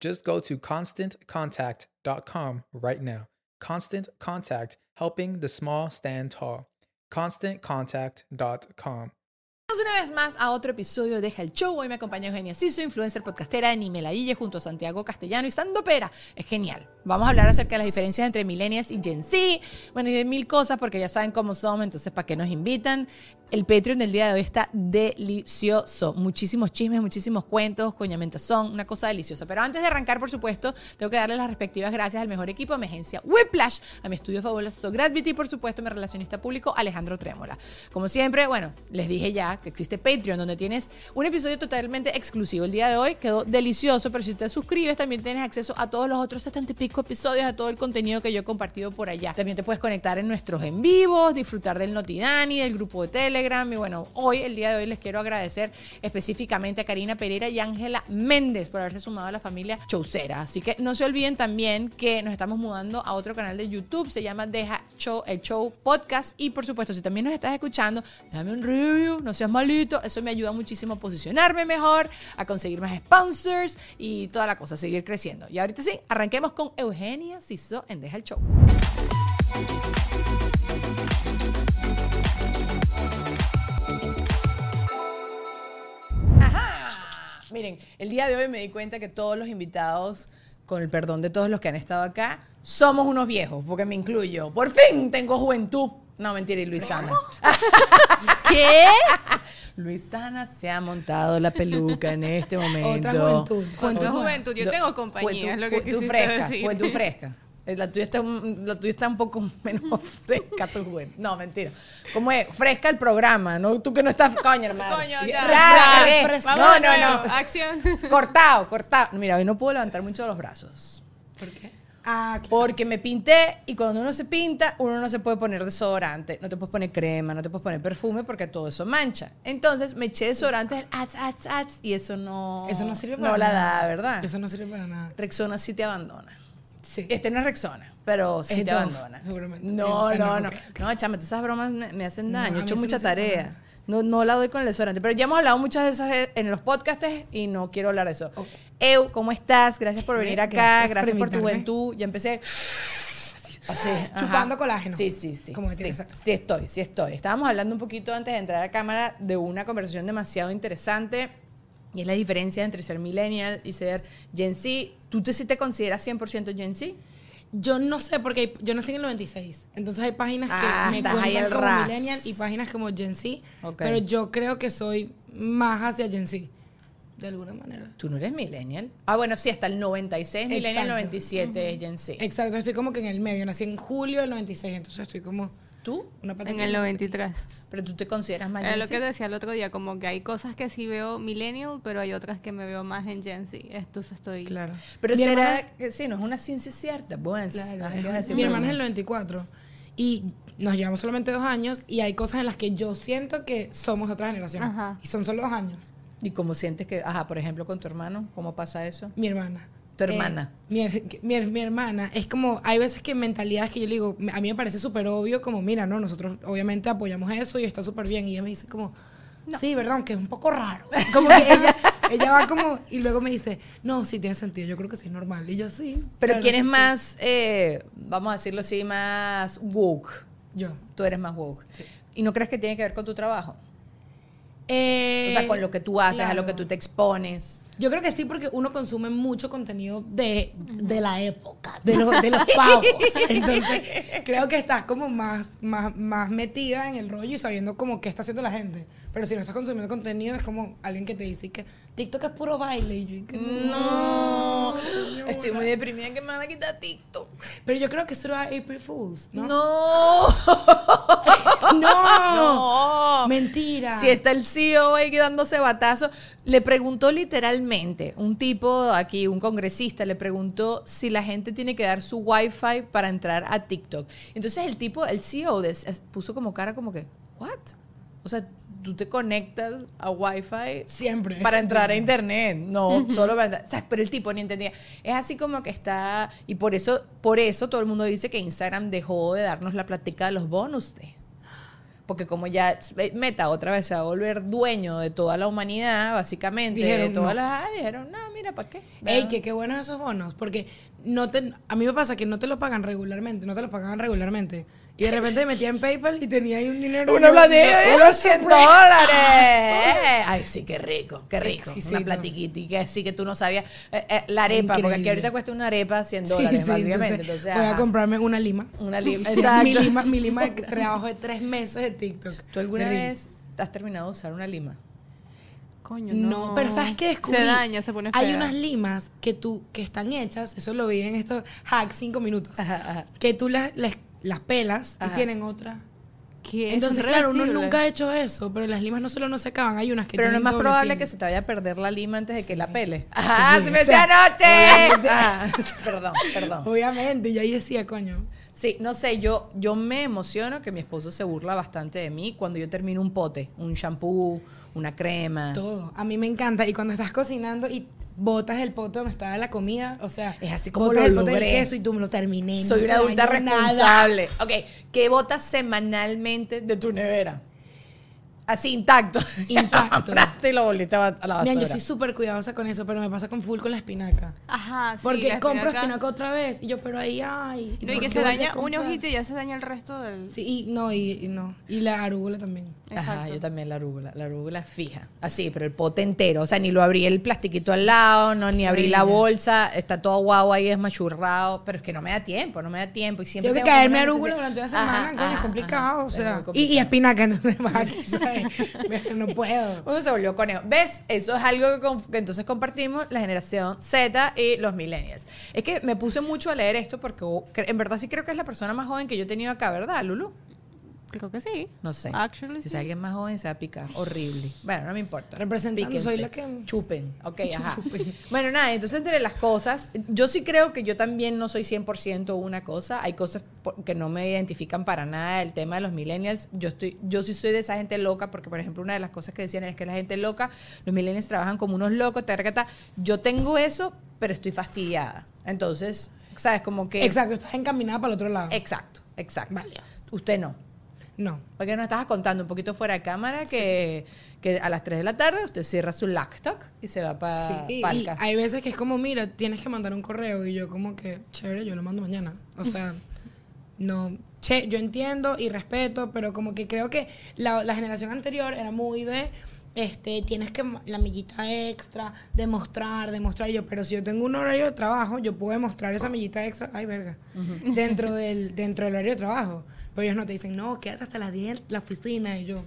Just go to constantcontact.com right now. Constant Contact, helping the small stand tall. ConstantContact.com. una vez más a otro episodio de Deja el Show. Hoy me acompaña Eugenia Ciso, influencer podcastera de Nimelaille junto a Santiago Castellano y Stando Pera. Es genial. Vamos a hablar acerca de las diferencias entre millennials y Gen Z. Bueno, y de mil cosas porque ya saben cómo somos, entonces ¿para qué nos invitan? El Patreon del día de hoy está delicioso. Muchísimos chismes, muchísimos cuentos, coñamentazón, una cosa deliciosa. Pero antes de arrancar, por supuesto, tengo que darle las respectivas gracias al mejor equipo, a mi agencia Whiplash, a mi estudio fabuloso Gravity y, por supuesto, a mi relacionista público Alejandro Trémola. Como siempre, bueno, les dije ya que existe Patreon, donde tienes un episodio totalmente exclusivo. El día de hoy quedó delicioso, pero si te suscribes, también tienes acceso a todos los otros 70 y pico episodios, a todo el contenido que yo he compartido por allá. También te puedes conectar en nuestros en vivos, disfrutar del Notidani, del grupo de Telegram y bueno, hoy, el día de hoy, les quiero agradecer específicamente a Karina Pereira y Ángela Méndez por haberse sumado a la familia Chaucera. Así que no se olviden también que nos estamos mudando a otro canal de YouTube, se llama Deja Show, el Show Podcast. Y por supuesto, si también nos estás escuchando, déjame un review, no seas malito. Eso me ayuda muchísimo a posicionarme mejor, a conseguir más sponsors y toda la cosa, seguir creciendo. Y ahorita sí, arranquemos con Eugenia Ciso en Deja el Show. Miren, el día de hoy me di cuenta que todos los invitados, con el perdón de todos los que han estado acá, somos unos viejos, porque me incluyo. Por fin tengo juventud. No, mentira, y Luisana. ¿Qué? Luisana se ha montado la peluca en este momento. Otra juventud. Juventud, juventud. Yo tengo compañía, es lo que Juventud quisiste fresca, decir. juventud fresca. Eh, La tuya, está, un- la tuya está un poco menos fresca tu juventud. No, mentira. ¿Cómo es? Fresca el programa, ¿no? Tú que no estás... Coño, hermano. Coño, ya. No, no, no. Acción. Cortado, cortado. Mira, hoy no puedo levantar mucho los brazos. ¿Por qué? Ah, claro. Porque me pinté y cuando uno se pinta, uno no se puede poner desodorante, no te puedes poner crema, no te puedes poner perfume porque todo eso mancha. Entonces me eché desodorante del ats, ats, ats y eso no. Eso no sirve para No la nada. da, ¿verdad? Eso no sirve para nada. Rexona sí te abandona. Sí. Este no es Rexona, pero sí Es te Dove, abandona. seguramente. No, Eh, no, no. No, chame, esas bromas me, me hacen No, daño. a He hecho mucha tarea. No, no la doy con el desodorante. Pero ya hemos hablado muchas de esas en los podcasts y no quiero hablar de eso. Eu, ¿cómo estás? Gracias por venir acá. Gracias por Gracias por tu juventud. Ya empecé. Así, ajá. Chupando colágeno. Sí, sí, sí. Como que sí, sí estoy, sí estoy. Estábamos hablando un poquito antes de entrar a cámara de una conversación demasiado interesante y es la diferencia entre ser millennial y ser Gen Z. ¿Tú te, sí te consideras 100% Gen Z? Yo no sé, porque yo nací en el 96. Entonces hay páginas que Ah, me cuentan como ras. millennial y páginas como Gen Z. Pero yo creo que soy más hacia Gen Z. De alguna manera. Tú no eres millennial. Ah, bueno, sí, hasta el 96, millennial, Exacto. 97 es Gen Z. Exacto, estoy como que en el medio. Nací en julio del 96, entonces estoy como ¿Tú? una En el una pata 93. Pero tú te consideras más Era lo que decía el otro día, como que hay cosas que sí veo millennial, pero hay otras que me veo más en Gen Z. Entonces estoy... Claro. Pero Mi será hermana- que sí, no es una ciencia cierta. Bueno, Claro, es ¿qué vas a decir? mi hermana es el 94 y nos llevamos solamente dos años y hay cosas en las que yo siento que somos de otra generación Ajá. y son solo dos años. ¿Y cómo sientes que, ajá, por ejemplo, con tu hermano, cómo pasa eso? Mi hermana. Tu Eh, hermana. mi, mi her- mi hermana. Es como, hay veces que mentalidades que yo le digo, a mí me parece súper obvio, como, mira, no, nosotros obviamente apoyamos eso y está súper bien. Y ella me dice como, sí, ¿verdad? Aunque es un poco raro. Como que ella, ella va como, y luego me dice, no, sí, tiene sentido, yo creo que sí es normal. Y yo sí. Pero ¿quién es que sí". más, eh, vamos a decirlo así, más woke? Yo. Tú eres más woke. ¿Y no crees que tiene que ver con tu trabajo? Eh, o sea, con lo que tú haces, a lo que tú te expones. Yo creo que sí, porque uno consume mucho contenido de, de la época, de los, de los pavos. Entonces, creo que estás como más, más, más metida en el rollo y sabiendo como qué está haciendo la gente. Pero si no estás consumiendo contenido, es como alguien que te dice que TikTok es puro baile. Y yo, y que, No, señora". estoy muy deprimida que me van a quitar TikTok. Pero yo creo que eso era April Fools, ¿no? No. No. No. Mentira. Si está el CEO ahí dándose batazo, le preguntó literalmente, un tipo aquí, un congresista, le preguntó si la gente tiene que dar su wifi para entrar a TikTok. Entonces el tipo, el CEO, puso como cara como que, ¿what? O sea, tú te conectas a wifi Siempre. para entrar a internet, no, solo para entrar. O sea, pero el tipo ni entendía. Es así como que está, y por eso, por eso todo el mundo dice que Instagram dejó de darnos la plática de los bonus. de- Porque como ya Meta otra vez se va a volver dueño de toda la humanidad, básicamente, de Dijeron, todas no. las ah, dijeron, no, mira, ¿para qué? Ey, que qué buenos esos bonos, porque no te, a mí me pasa que no te lo pagan regularmente, no te lo pagan regularmente. Y de repente me metía en PayPal y tenía ahí un dinero. Una platilla de Una 100 sorpresa. dólares. Ay, sí, qué rico, qué rico. Exquisito. Una platiquita y que así que tú no sabías. Eh, eh, la arepa, porque aquí Increíble. ahorita cuesta una arepa 100 Sí, dólares, sí, básicamente. entonces, Entonces, voy a comprarme una lima. Una lima, Sí, exacto. Mi lima, mi lima de trabajo de tres meses de TikTok. ¿Tú alguna De vez has terminado de usar una lima? Coño, No, no. pero ¿sabes qué descubrí? Se daña, se pone fea. Hay unas limas que tú, que están hechas, eso lo vi en estos hacks cinco minutos, Ajá, ajá. que tú las, las, las pelas Ajá. y tienen otra. ¿Qué? Entonces, claro, uno nunca ha hecho eso, pero las limas no solo no se acaban, hay unas que Pero no es más probable fin. que se te vaya a perder la lima antes de que la pele. Ajá, Sí, se o me sea, anoche. Ah, perdón, perdón. Obviamente, y ahí decía, coño, Sí, no sé, yo, yo me emociono que mi esposo se burla bastante de mí cuando yo termino un pote, un shampoo, una crema. todo. A mí me encanta. Y cuando estás cocinando y botas el pote donde estaba la comida, o sea, Es así como botas lo el pote del queso y tú me lo terminé. Soy una adulta dañó nada. responsable. Ok, ¿qué botas semanalmente de tu nevera? Así intacto. Intacto. Y lo volviste a la basura. Mira, yo soy súper cuidadosa con eso, pero me pasa con full con la espinaca. Ajá, sí. Porque la compro espinaca- espinaca otra vez. Y yo, pero ahí, ay. No, y ¿por que se daña una comprar? hojita y ya se daña el resto del. Sí, y no, y, y no. Y la arúgula también. Ajá, yo también la arúgula. La arúgula es fija. Así, pero el pote entero. O sea, ni lo abrí el plastiquito al lado, no, ni abrí la bolsa. Está todo guau ahí desmachurrado. Pero es que no me da tiempo, no me da tiempo. Y siempre Tengo que caerme arúgula durante una Ajá, semana, coño, es complicado. ajá. o sea, muy y, y complicado. espinaca, entonces no puedo. Uno se volvió conejo. ¿Ves? Eso es algo que, con- que entonces compartimos la generación Z y los millennials. Es que me puse mucho a leer esto porque oh, en verdad sí creo que es la persona más joven que yo he tenido acá, ¿verdad, Lulu? Creo que sí. No sé. Actually, si sí. alguien más joven se va a picar. Horrible. Bueno, no me importa. Representando, Píquense. soy la que- Chupen. Ok, ajá. Chupen. Bueno, nada, entonces entre las cosas, yo sí creo que yo también no soy 100% una cosa. Hay cosas que no me identifican para nada. El tema de los millennials, yo estoy yo sí soy de esa gente loca, porque por ejemplo una de las cosas que decían es que la gente loca, los millennials trabajan como unos locos, tarjeta. Yo tengo eso, pero estoy fastidiada. Entonces, ¿sabes? Como que... Exacto, estás encaminada para el otro lado. Exacto, exacto. Vale. Usted no. No. Porque nos estabas contando un poquito fuera de cámara que, que a las 3 de la tarde usted cierra su laptop y se va para Sí, y Palca. hay veces que es como, mira, tienes que mandar un correo y yo como que, chévere, yo lo mando mañana. O sea, no, che, yo entiendo y respeto, pero como que creo que la, la generación anterior era muy de, este, tienes que, la millita extra, demostrar, demostrar yo, pero si yo tengo un horario de trabajo, yo puedo demostrar esa millita extra, ay, verga, dentro, del, dentro del horario de trabajo. Pero ellos no te dicen, no, quédate hasta las 10 en la oficina y yo...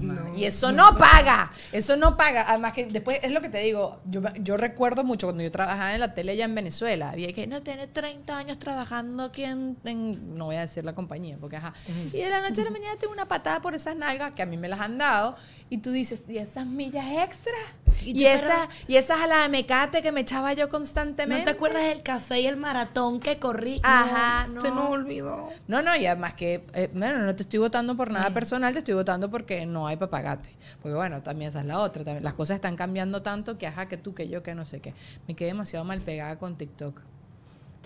No, y eso no, paga, eso no paga. Además que después es lo que te digo, yo, me- yo recuerdo mucho cuando yo trabajaba en la tele allá en Venezuela, había que no tener 30 años trabajando aquí en, en- no voy a decir la compañía, porque ajá. Y de la noche a la mañana tengo una patada por esas nalgas que a mí me las han dado y tú dices, ¿y esas millas extra? Y Y, esas y esas a la mecate que me echaba yo ¿No constantemente. te acuerdas del café y el maratón que corrí? Ajá, Se no. nos olvidó. No, no, y además que, eh, bueno, no te estoy votando por nada personal, te estoy votando porque no hay papagate. Porque bueno, también esa es la otra. también las cosas están cambiando tanto que ajá, que tú, que yo, que no sé qué. Me quedé demasiado mal pegada con TikTok.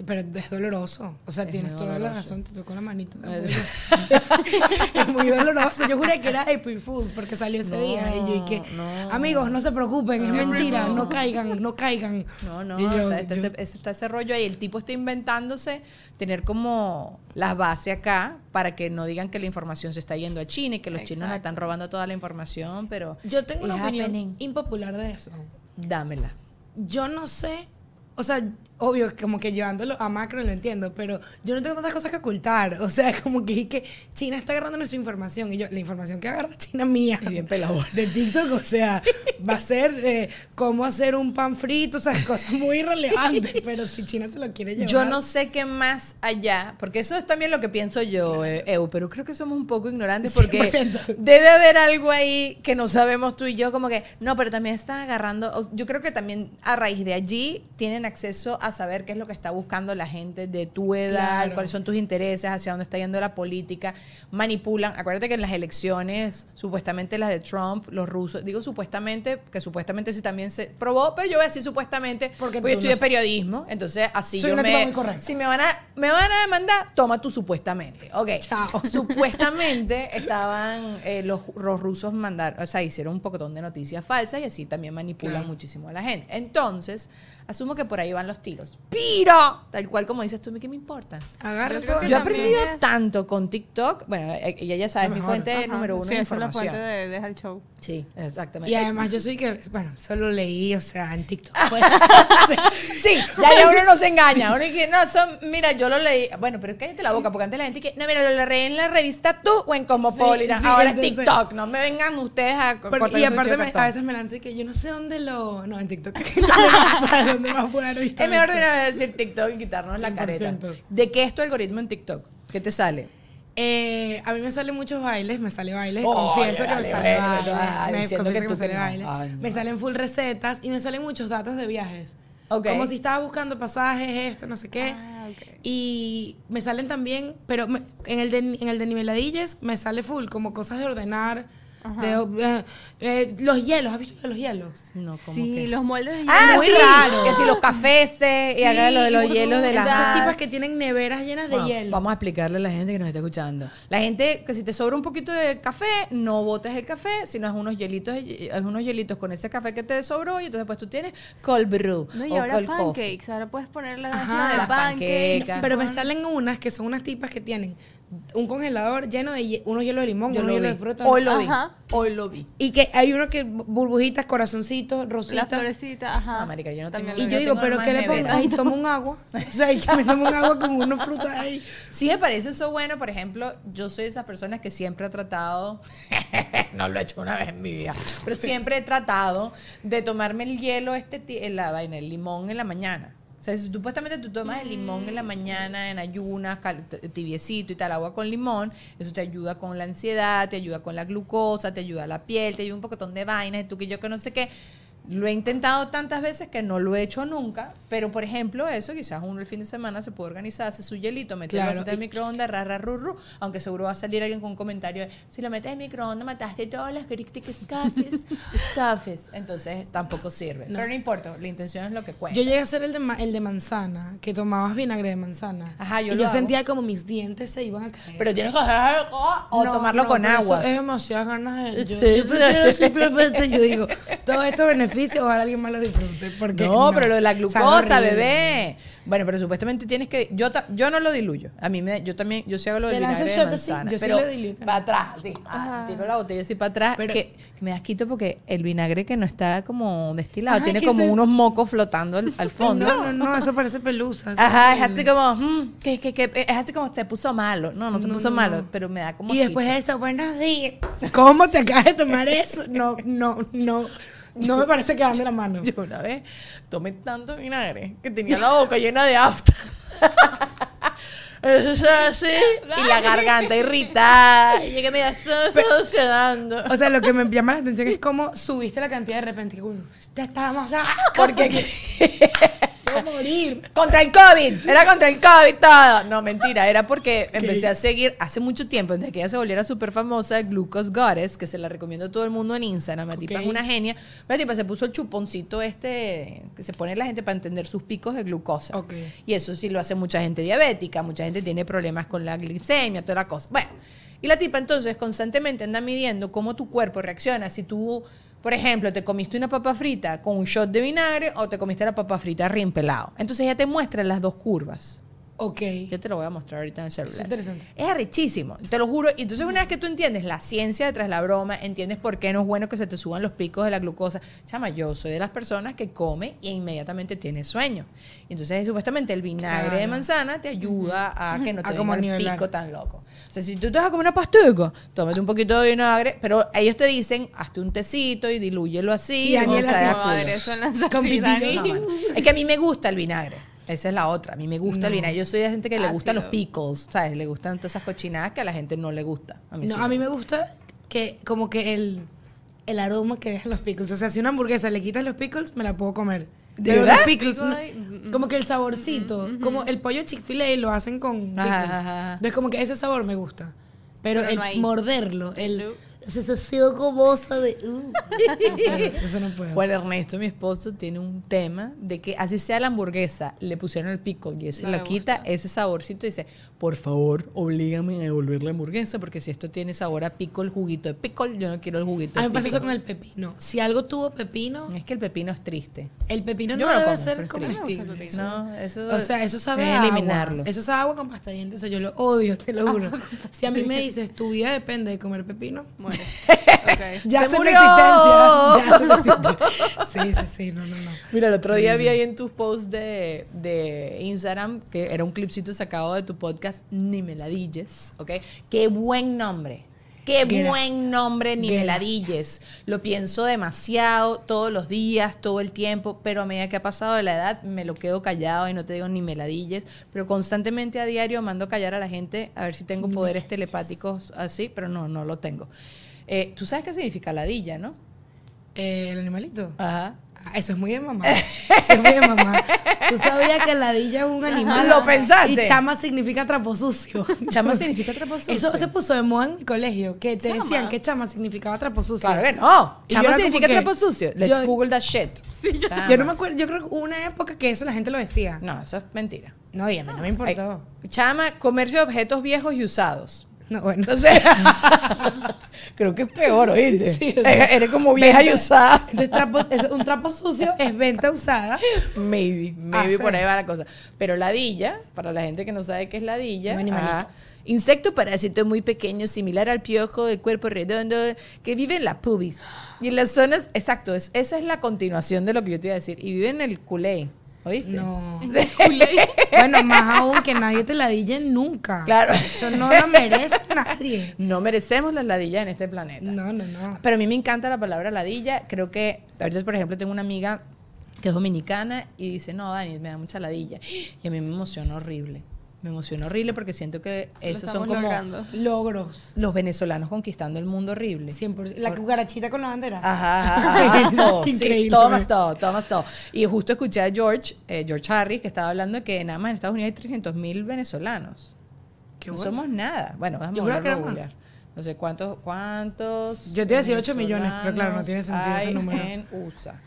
Pero es doloroso. O sea, Es tienes toda la razón, te tocó la manita. Es- es muy doloroso. Yo juré que era April Fools porque salió ese No, día. Y yo, y que, no. amigos, no se preocupen, es mentira, no caigan, no caigan. No, no, yo- está, yo- ese, ese- está ese rollo ahí. El tipo está inventándose tener como las bases acá para que no digan que la información se está yendo a China y que los chinos nos están robando toda la información, pero Yo tengo una opinión impopular de eso. dámela. Yo no sé, o sea, obvio, como que llevándolo a macro lo entiendo, pero yo no tengo tantas cosas que ocultar. O sea, como que, que China está agarrando nuestra información y yo, la información que agarra China mía. Y bien pelado. De TikTok, o sea, va a ser eh, cómo hacer un pan frito, o sea, cosas muy irrelevantes, pero si China se lo quiere llevar. Yo no sé qué más allá, porque eso es también lo que pienso yo, eh, Eu, pero creo que somos un poco ignorantes porque 100%. debe haber algo ahí que no sabemos tú y yo, como que, no, pero también están agarrando, yo creo que también a raíz de allí tienen acceso a saber qué es lo que está buscando la gente de tu edad, Claro. cuáles son tus intereses, hacia dónde está yendo la política, manipulan, acuérdate que en las elecciones, supuestamente las de Trump, los rusos, digo supuestamente, que supuestamente sí también se probó, pero yo voy a decir supuestamente, Porque yo estudié no- periodismo, entonces así Soy yo una me... muy. Si me van, a, me van a demandar, toma tú supuestamente. Ok. Chao. Supuestamente estaban eh, los, los rusos mandar, o sea, hicieron un pocotón de noticias falsas y así también manipulan Claro. muchísimo a la gente. Entonces, asumo que por ahí van los tiros. ¡Piro! Tal cual como dices tú, ¿qué me importa? Agarra Yo todo. Yo he aprendido es- tanto con TikTok. Bueno, eh, ella ya sabe, mi fuente Ajá, número uno sí, de esa es la información. fuente de Deja el Show. Sí, exactamente. Y además yo soy que, bueno, solo leí, o sea, en TikTok. Pues, Sí, ya, ya uno no se engaña. Uno dice, no, son, mira, yo lo leí. Bueno, pero cállate la boca, porque antes la gente que, no, mira, lo leí en la revista Tú o en Cosmopolitan. Sí, sí, Ahora entonces- es TikTok. No me vengan ustedes a cortarme y aparte me- a veces me lanzo y que yo no sé dónde lo... No, en TikTok. ¿Dónde ¿Dónde más puedo haber visto Es mejor de eso? una vez decir TikTok y quitarnos la 100%. careta. ¿De qué es tu algoritmo en TikTok? ¿Qué te sale? Eh, a mí me salen muchos bailes, me sale bailes, Oye, confieso que me sale bailes, me confieso que que, me sale no. bailes, Ay, me no. salen full recetas y me salen muchos datos de viajes. Ok. Como si estaba buscando pasajes, esto, no sé qué. Ah, ok. Y me salen también, pero me- en el de, en el de niveladillas me sale full, como cosas de ordenar, de, eh, eh, los hielos, ¿has visto los hielos? No, como Sí, que... los moldes de Ah, hielo. muy sí, raro. Que si los cafés y hagan lo de los hielos de las... Esas tipas que tienen neveras llenas de Bueno, hielo. Vamos a explicarle a la gente que nos está escuchando. La gente que si te sobra un poquito de café, no botes el café, sino es unos hielitos, es unos hielitos con ese café que te sobró y entonces pues tú tienes cold brew No, y o ahora cold coffee. pancakes. Ahora puedes poner la Ajá. de Las pancakes. Pero me salen unas que son unas tipas que tienen un congelador lleno de unos hielos de limón, Yo unos lo hielos de fruta. Hoy lo vi. Ajá. Hoy lo vi. Y que hay uno que burbujitas, corazoncitos, La rositas. florecita, ajá. Ah, marica, yo no También Y yo digo, pero ¿qué le pongo? Ay, tomo un agua. O sea, y que me tomo un agua con unos frutas ahí. Sí me parece eso bueno, por ejemplo, yo soy de esas personas que siempre he tratado, no lo he hecho una vez en mi vida, pero siempre he tratado de tomarme el hielo, este, ti- en la vaina, el limón en la mañana. O sea, si supuestamente tú tomas el limón en la mañana, en ayunas, tibiecito y tal, agua con limón, eso te ayuda con la ansiedad, te ayuda con la glucosa, te ayuda a la piel, te ayuda un pocotón de vainas, y tú que yo que no sé qué. Lo he intentado tantas veces que no lo he hecho nunca, pero por ejemplo, eso quizás uno el fin de semana se puede organizar, hace su hielito, mete Claro, el de y- microondas, ra, ra, ru, ru, aunque seguro va a salir alguien con un comentario de, si lo metes en microondas mataste todas las críticas stuffes, stuffes, entonces tampoco sirve. Pero no importa, la intención es lo que cuenta. Yo llegué a hacer el de, ma- el de manzana, que tomabas vinagre de manzana. Ajá, yo y lo yo hago. sentía como mis dientes se iban a caer. pero tienes que hacer o No, tomarlo no, con eso agua. Es demasiadas ganas de. Yo, Sí, yo prefiero simplemente, yo digo, todos estos beneficios, ojalá alguien más los disfrute. Porque No, pero lo de la glucosa, bebé. Bueno, pero supuestamente tienes que. Yo, yo no lo diluyo. A mí me, yo también, yo sí hago lo lanzas vinagre de shot así, manzana. yo sí pero lo diluyo. para atrás, sí. Ah, tiro la botella así para atrás. Pero- que, que me das quito porque el vinagre que no está como destilado, Ajá, tiene como se- unos mocos flotando al, al fondo. No, no, no, eso parece pelusa. Ajá, es así como, mm, que, que, que, es así como se puso malo. No, no se No, puso no, malo, no. pero me da como. Y después de eso, buenos días. ¿Cómo te acabas de tomar eso? No, no, no. No me parece que van de la mano. Yo una vez tomé tanto vinagre que tenía la boca llena de afta. Eso es así. Y la garganta irritada. Y llegué medio sudando. O sea, lo que me llama la atención es cómo subiste la cantidad de repente. uy, Ya estábamos. Porque quiero morir. Contra el COVID, era contra el COVID todo. No, mentira, era porque empecé a seguir hace mucho tiempo, desde que ella se volviera súper famosa, Glucose Goddess, que se la recomiendo a todo el mundo en Instagram. La tipa es una genia. La tipa se puso el chuponcito este que se pone la gente para entender sus picos de glucosa. Ok. Y eso sí lo hace mucha gente diabética, mucha gente tiene problemas con la glicemia, toda la cosa. Bueno, y la tipa entonces constantemente anda midiendo cómo tu cuerpo reacciona si tú, por ejemplo, te comiste una papa frita con un shot de vinagre o te comiste la papa frita rimpelado. Entonces ella te muestra las dos curvas. Ok. Yo te lo voy a mostrar ahorita en el celular. Es interesante. Es arrechísimo, te lo juro. Y entonces una vez que tú entiendes la ciencia detrás de la broma, entiendes por qué no es bueno que se te suban los picos de la glucosa. Chama, yo soy de las personas que come y inmediatamente tiene sueño. Entonces supuestamente el vinagre de manzana te ayuda a que no te como el pico tan loco. O sea, si tú te vas a comer una pastica, tómate un poquito de vinagre, pero ellos te dicen, hazte un tecito y dilúyelo así. Y Daniela o sea, así, Dani. No. Es que a mí me gusta el vinagre. Esa es la otra. A mí me gusta el No. vinagre. Yo soy de gente que le gustan los pickles, ¿sabes? Le gustan todas esas cochinadas que a la gente no le gusta. A mí, No, sí a mí me gusta que como que el, el aroma que dejan los pickles. O sea, si una hamburguesa le quitas los pickles, me la puedo comer. ¿De Pero verdad? los pickles, Pickle no- ahí, mm, como que el saborcito, como el pollo Chick-fil-A lo hacen con pickles. Ajá. Entonces como que ese sabor me gusta. Pero, Pero el no morderlo, el No. sensación gomosa de... Uh, eso no puedo. Bueno, Ernesto, mi esposo, tiene un tema de que así sea la hamburguesa, le pusieron el pickle y ese No lo le quita, ese saborcito y dice, por favor, oblígame a devolver la hamburguesa porque si esto tiene sabor a pickle, juguito de pickle, yo no quiero el juguito a de mí me pasa eso con el pepino. Si algo tuvo pepino, Es que el pepino es triste. el pepino Yo no debe como, ser comestible. No, eso O sea, eso sabe es a eliminarlo. agua. Eso sabe a agua con pasta de dientes. O sea, yo lo odio, te lo juro. Si a mí me dices, tu vida depende de comer pepino, Muere. Ok. ya ¡Se se, mi existencia. Ya se mi existencia. Sí, sí, sí, no, no, no. Mira, el otro día vi ahí en tus posts de, de Instagram que era un clipcito sacado de tu podcast, Ni me ladilles, ¿ok? Qué buen nombre. Qué Gra- buen nombre, Ni me Gracias. ladilles. Lo pienso demasiado, todos los días, todo el tiempo, pero a medida que ha pasado de la edad me lo quedo callado y no te digo ni me ladilles, pero constantemente a diario mando callar a la gente a ver si tengo poderes telepáticos así, pero no, no lo tengo. Eh, Tú sabes qué significa ladilla, ¿no? Eh, el animalito. Ajá. Ah, eso es muy de mamá. Eso es muy de mamá. Tú sabías que ladilla es un animal. ¿Lo pensaste? Y chama significa trapo sucio. Chama significa trapo sucio. Eso se puso de moda en mi colegio, que te Chama. decían que chama significaba trapo sucio. Claro que no. Y Chama significa trapo sucio. Let's yo- Google that shit. Yo no me acuerdo, yo creo que hubo una época que eso la gente lo decía. No, eso es mentira. No, dígame, no me importó. Ay, Chama, comercio de objetos viejos y usados. No, bueno. Entonces, creo que es peor, ¿oíste? Sí, eres, eres como vieja y usada. Entonces, trapo- eso- un trapo sucio es venta usada. Maybe, maybe Ah, por ahí va la cosa. Pero ladilla, para la gente que no sabe qué es ladilla, Un ajá, insecto parásito muy pequeño, similar al piojo, de cuerpo redondo, que vive en la pubis. Y en las zonas, exacto, es- esa es la continuación de lo que yo te iba a decir. Y vive en el culé, ¿oíste? No. bueno, más aún que nadie te ladille nunca. Claro. Eso no lo merece nadie. No merecemos las ladillas en este planeta. No, no, no. Pero a mí me encanta la palabra ladilla. Creo que, ahorita, por ejemplo, tengo una amiga que es dominicana y dice, no, Dani, me da mucha ladilla. Y a mí me emociona horrible. Me emociona horrible porque siento que Lo esos son como logrando. Logros. los venezolanos conquistando el mundo horrible. 100%. La cucarachita con la bandera. Ajá, ajá, ajá, todo, sí, Increíble. todo más todo, todo más todo. Y justo escuché a George, eh, George Harris, que estaba hablando de que nada más en Estados Unidos hay 300 mil venezolanos. Qué no somos nada. Bueno, vamos Yo a juraba que era más. No sé cuántos, cuántos. Yo te iba a decir 8 millones, pero claro, no tiene sentido ese número. En USA.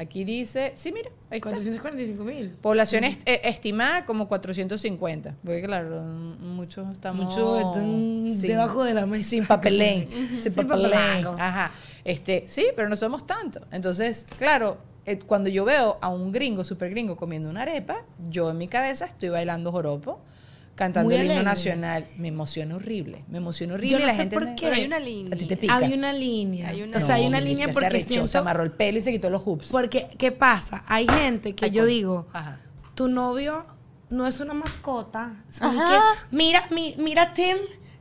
Aquí dice, sí, mira, ahí está. 445 mil. Población est- eh, estimada como 450. Porque claro, muchos estamos Muchos están sin- debajo de la mesa. Sin papelén. sin Sin papelén. Ajá. Este, sí, pero no somos tantos. Entonces, claro, eh, cuando yo veo a un gringo, super gringo, comiendo una arepa, yo en mi cabeza estoy bailando joropo, cantando Muy el himno alegre. nacional. Me emociona horrible. Me emociona horrible. Yo no la sé gente por me- qué. Pero hay una línea. A ti te pica. Hay una línea. Hay una- O sea, hay No, una mi línea se porque arrechó, se siento... amarró el pelo y se quitó los hoops. Porque, ¿qué pasa? Hay gente que Ay, yo con- digo, Ajá. tu novio no es una mascota. sino Ajá. que, mira, mi- mira Tim,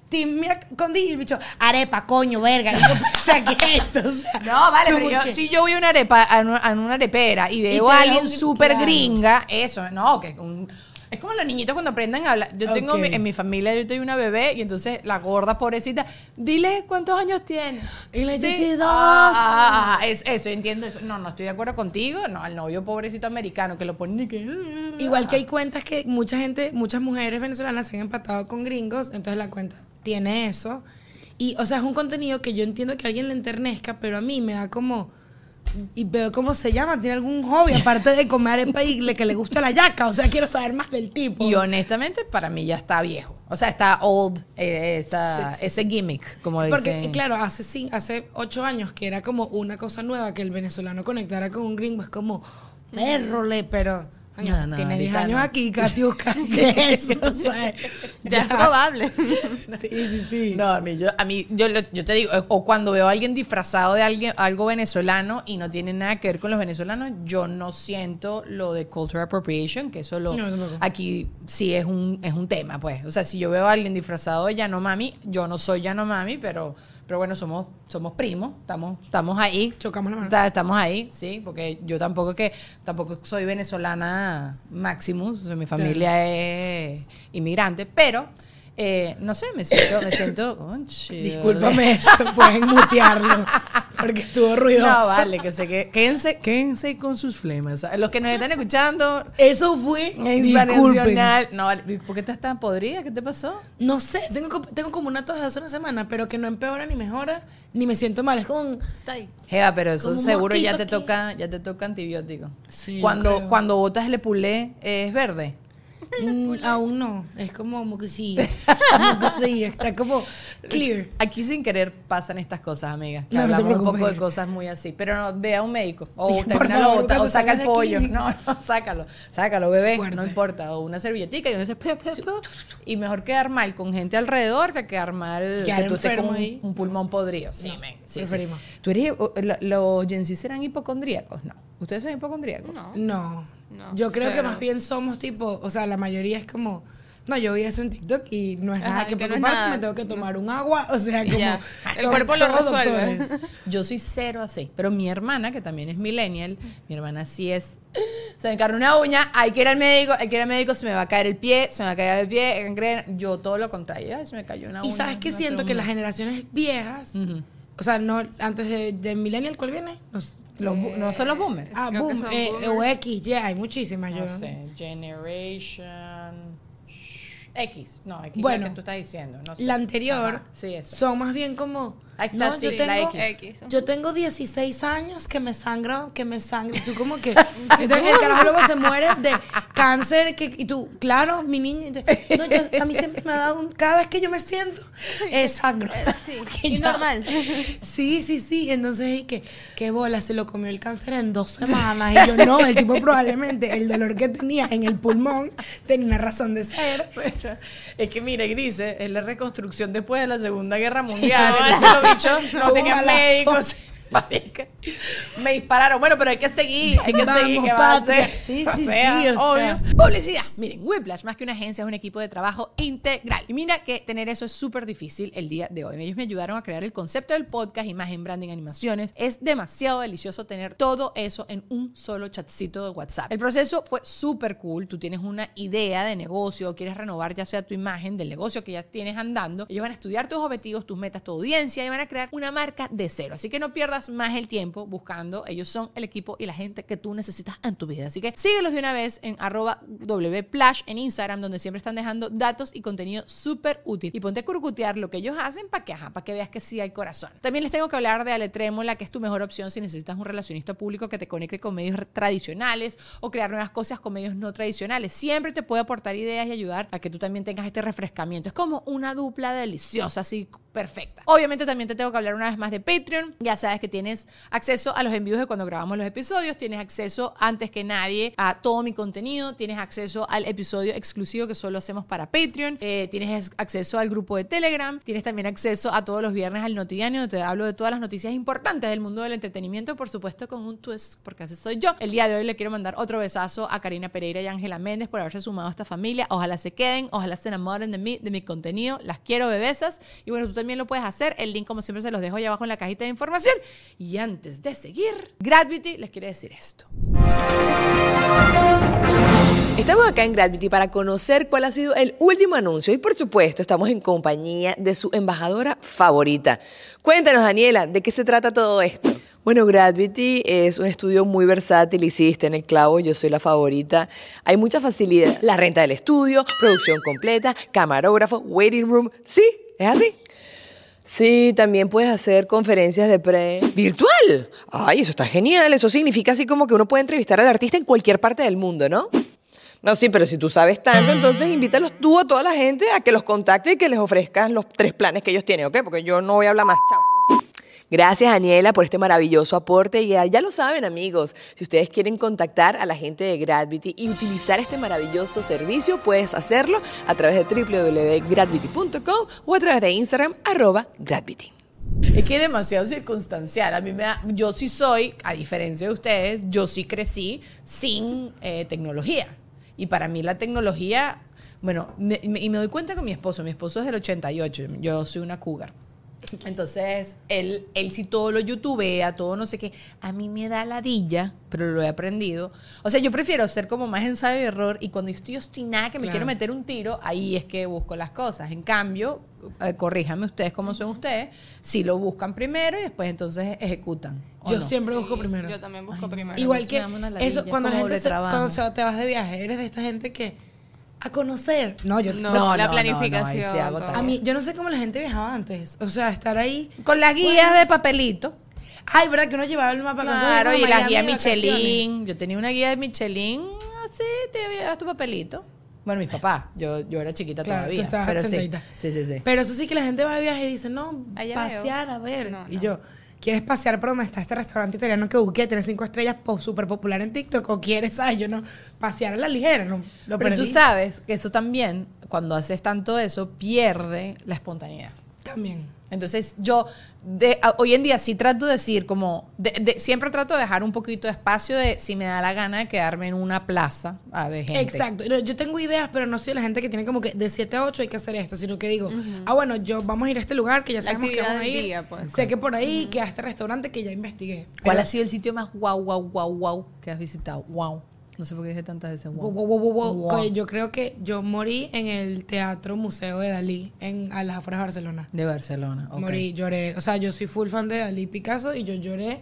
Tim, mira con y el bicho, arepa, coño, verga. Y yo, o sea, ¿qué es esto? O sea, No, vale, pero yo, que- si yo voy a una arepa, a una, a una arepera y veo te a veo alguien un- súper claro. gringa, eso, no, que un- Es como los niñitos cuando aprendan a hablar. Yo tengo mi- en mi familia, yo tengo una bebé y entonces la gorda pobrecita, dile cuántos años tiene. Y le Sí. dice, dos. Ah, ah, ah, es, eso, entiendo eso. No, no estoy de acuerdo contigo. No, al novio pobrecito americano que lo ponen y que. Igual que hay cuentas que mucha gente, muchas mujeres venezolanas se han empatado con gringos, entonces la cuenta tiene eso. Y, o sea, es un contenido que yo entiendo que a alguien le enternezca, pero a mí me da como... Y veo cómo se llama, tiene algún hobby, aparte de comer arepa y le- que le gusta la yaca. O sea, quiero saber más del tipo. Y honestamente, para mí ya está viejo. O sea, está old eh, esa- ese gimmick, como Porque, dicen. claro, hace, cin- hace ocho años que era como una cosa nueva que el venezolano conectara con un gringo. Es como, pérrole, pero... No, no, tienes 10 ahorita años aquí, Katiuska, ¿qué es eso? O sea, Ya es probable. Sí, sí, sí. No, a mí, yo, a mí yo, yo te digo, o cuando veo a alguien disfrazado de alguien, algo venezolano y no tiene nada que ver con los venezolanos, yo no siento lo de cultural appropriation, que eso lo, No, aquí sí es un, es un tema, pues. O sea, si yo veo a alguien disfrazado de Yanomami, yo no soy Yanomami, pero, pero bueno, somos, somos primos, estamos, estamos ahí. Chocamos la mano. Ta- Estamos ahí, sí, porque yo tampoco que tampoco soy venezolana Maximus, mi familia es inmigrante, pero eh, no sé, me siento, me siento, conche, Discúlpame eso, pueden mutearlo, porque estuvo ruidoso. No, vale, que se que- quédense, quédense con sus flemas. Los que nos están escuchando Eso fue, en disculpen. Nacional. No, vale, ¿por qué estás tan podrida? ¿Qué te pasó? No sé, tengo, tengo como una tos de hace una semana, pero que no empeora ni mejora, ni me siento mal. Es ahí. Jeva, pero eso seguro ya te aquí. toca, ya te toca antibiótico. Sí, cuando, cuando botas el epulé, ¿es verde? mm, aún no, es como moquecillo. moquecillo, está como clear. Aquí sin querer pasan estas cosas, amigas. Que No, no te hablamos un poco de cosas muy así. Pero no, ve a un médico. O favor, o, saca el pollo. No, no, sácalo. Sácalo, bebé. Fuerte. No importa. O una servilletica y pu, pu. Y mejor quedar mal con gente alrededor que quedar mal Quedar que tú estés con un, pulmón podrido. Sí, No, men. Sí, sí. preferimos. ¿Tú eres, o- lo- los Gen Z serán hipocondríacos? No. ¿Ustedes son hipocondríacos? No. No. No, Yo creo que más bien somos tipo, o sea, la mayoría es como, no, yo vi eso en TikTok y no es Ajá, nada que que no es preocuparse, nada. me tengo que tomar un agua, o sea, como ya. El cuerpo lo resuelve. doctores. Yo soy cero así. Pero mi hermana, que también es millennial, mi hermana sí es. Se me encarna una uña, hay que ir al médico, hay que ir al médico, se me va a caer el pie, se me va a caer el pie, gangrena. Yo todo lo contrario. Ay, se me cayó una uña. Y sabes que siento que las generaciones viejas. O sea, no antes de, de Millennial, ¿cuál viene? Los- no son los boomers. ah, boom, eh, boomers. o X, ya, hay muchísimas. yo. No sé, Generation X. No, X Bueno, la que tú estás diciendo. No sé. La anterior Ajá, sí, son más bien como. Ahí está, no, sí, yo tengo. X. Yo tengo 16 años que me sangro, que me sangro. Tú como que. Entonces el carajo luego se muere de cáncer. Que, y tú, claro, mi niño. entonces, no, yo- a mí siempre me ha dado un. Cada vez que yo me siento, es sangro. Sí, Que y ya- normal. Sí, sí, sí. Entonces, y que, qué bola, se lo comió el cáncer en dos semanas. Y yo, no, el tipo probablemente el dolor que tenía en el pulmón tenía una razón de ser. Bueno, es que mire, dice, es la reconstrucción después de la Segunda Guerra Mundial. Los bichos no balazo. médicos. Me dispararon. Bueno, pero hay que seguir, hay que Vamos, seguir. ¿qué va a patria. hacer? Sí, O sí, sea, sí, o sea. obvio. Publicidad. Miren, Whiplash, más que una agencia, es un equipo de trabajo integral. Y mira que tener eso es súper difícil el día de hoy. Ellos me ayudaron a crear el concepto del podcast, imagen, branding, animaciones. Es demasiado delicioso tener todo eso en un solo chatcito de WhatsApp. El proceso fue súper cool. Tú tienes una idea de negocio, quieres renovar ya sea tu imagen del negocio que ya tienes andando. Ellos van a estudiar tus objetivos, tus metas, tu audiencia y van a crear una marca de cero. Así que no pierdas más el tiempo buscando. Ellos son el equipo y la gente que tú necesitas en tu vida. Así que síguelos de una vez en arroba wplash en Instagram, donde siempre están dejando datos y contenido súper útil. Y ponte a curcutear lo que ellos hacen para que, que veas que sí hay corazón. También les tengo que hablar de Aletrémola, que es tu mejor opción si necesitas un relacionista público que te conecte con medios tradicionales o crear nuevas cosas con medios no tradicionales. Siempre te puede aportar ideas y ayudar a que tú también tengas este refrescamiento. Es como una dupla deliciosa, así perfecta. Obviamente también te tengo que hablar una vez más de Patreon. Ya sabes que tienes acceso a los envíos de cuando grabamos los episodios, tienes acceso antes que nadie a todo mi contenido, tienes acceso al episodio exclusivo que solo hacemos para Patreon, eh, tienes acceso al grupo de Telegram, tienes también acceso a todos los viernes al Notidiario, donde te hablo de todas las noticias importantes del mundo del entretenimiento, por supuesto con un twist, porque así soy yo. El día de hoy le quiero mandar otro besazo a Karina Pereira y Ángela Méndez por haberse sumado a esta familia. Ojalá se queden, ojalá se enamoren de mí, de mi contenido. Las quiero, bebesas. Y bueno, tú también lo puedes hacer. El link, como siempre, se los dejo ahí abajo en la cajita de información. Y antes de seguir, Gravity les quiere decir esto. Estamos acá en Gravity para conocer cuál ha sido el último anuncio y por supuesto estamos en compañía de su embajadora favorita. Cuéntanos Daniela, ¿de qué se trata todo esto? Bueno, Gravity es un estudio muy versátil, hiciste en el clavo, yo soy la favorita. Hay mucha facilidad. La renta del estudio, producción completa, camarógrafo, waiting room. ¿Sí? ¿Es así? Sí, también puedes hacer conferencias de pre virtual. Ay, eso está genial. Eso significa así como que uno puede entrevistar al artista en cualquier parte del mundo, ¿no? No, sí, pero si tú sabes tanto, entonces invítalos tú a toda la gente a que los contacte y que les ofrezcas los tres planes que ellos tienen, ¿ok? Porque yo no voy a hablar más. Chao. Gracias, Daniela, por este maravilloso aporte. Y ya, ya lo saben, amigos, si ustedes quieren contactar a la gente de Gravity y utilizar este maravilloso servicio, puedes hacerlo a través de www.gravity.com o a través de Instagram, arroba. Es que es demasiado circunstancial. A mí me da, yo sí soy, a diferencia de ustedes, yo sí crecí sin eh, tecnología. Y para mí la tecnología, bueno, y me doy cuenta con mi esposo. Mi esposo es del 88, yo soy una cougar. Entonces, él, él sí todo lo youtubea, todo no sé qué. A mí me da ladilla, pero lo he aprendido. O sea, yo prefiero ser como más ensayo y error. Y cuando yo estoy obstinada, que me Claro. quiero meter un tiro, ahí es que busco las cosas. En cambio, eh, corríjanme ustedes cómo son ustedes, si lo buscan primero y después entonces ejecutan. ¿o Yo no? siempre busco primero. Yo también busco primero. Igual que eso, es cuando la como gente se, cuando se- te vas de viaje, eres de esta gente que a conocer. No, yo No, No, la no, no, no, ahí sí planificación. hago. A mí, yo no sé cómo la gente viajaba antes. O sea, estar ahí. Con las guías de papelito. Ay, ¿verdad? Que uno llevaba el mapa con Claro, y la guía. Michelin. Yo tenía una guía de Michelin, así te llevas tu papelito. Bueno, mis papás, yo, yo era chiquita Claro, tú todavía. estabas pero sí, sí, sí, sí. Pero eso sí que la gente va de viaje y dice, no, Allá pasear veo. a ver. No, y no. yo, ¿quieres pasear por donde está este restaurante italiano que busqué? Tiene cinco estrellas, súper popular en TikTok. ¿O quieres, sabes? Yo no, pasear a la ligera, no. Lo Pero tú sabes que eso también, cuando haces tanto eso, pierde la espontaneidad. También. Entonces yo de, hoy en día sí trato de decir como, de- de- siempre trato de dejar un poquito de espacio de si me da la gana de quedarme en una plaza a ver gente. Exacto. Yo tengo ideas, pero no soy la gente que tiene como que de 7 a 8 hay que hacer esto, sino que digo, ah, bueno, yo vamos a ir a este lugar que ya sabemos que vamos a ir. día, pues. Sé que por ahí, que a este restaurante que ya investigué. ¿Cuál Pero- ha sido el sitio más guau, guau, guau, guau que has visitado? Wow. No sé por qué dije tantas veces Wow, wow. wow, wow, wow, wow. Wow. Yo creo que yo morí en el Teatro Museo de Dalí, en, a las afueras de Barcelona. De Barcelona. ok. Morí, lloré. O sea, yo soy full fan de Dalí Picasso y yo lloré,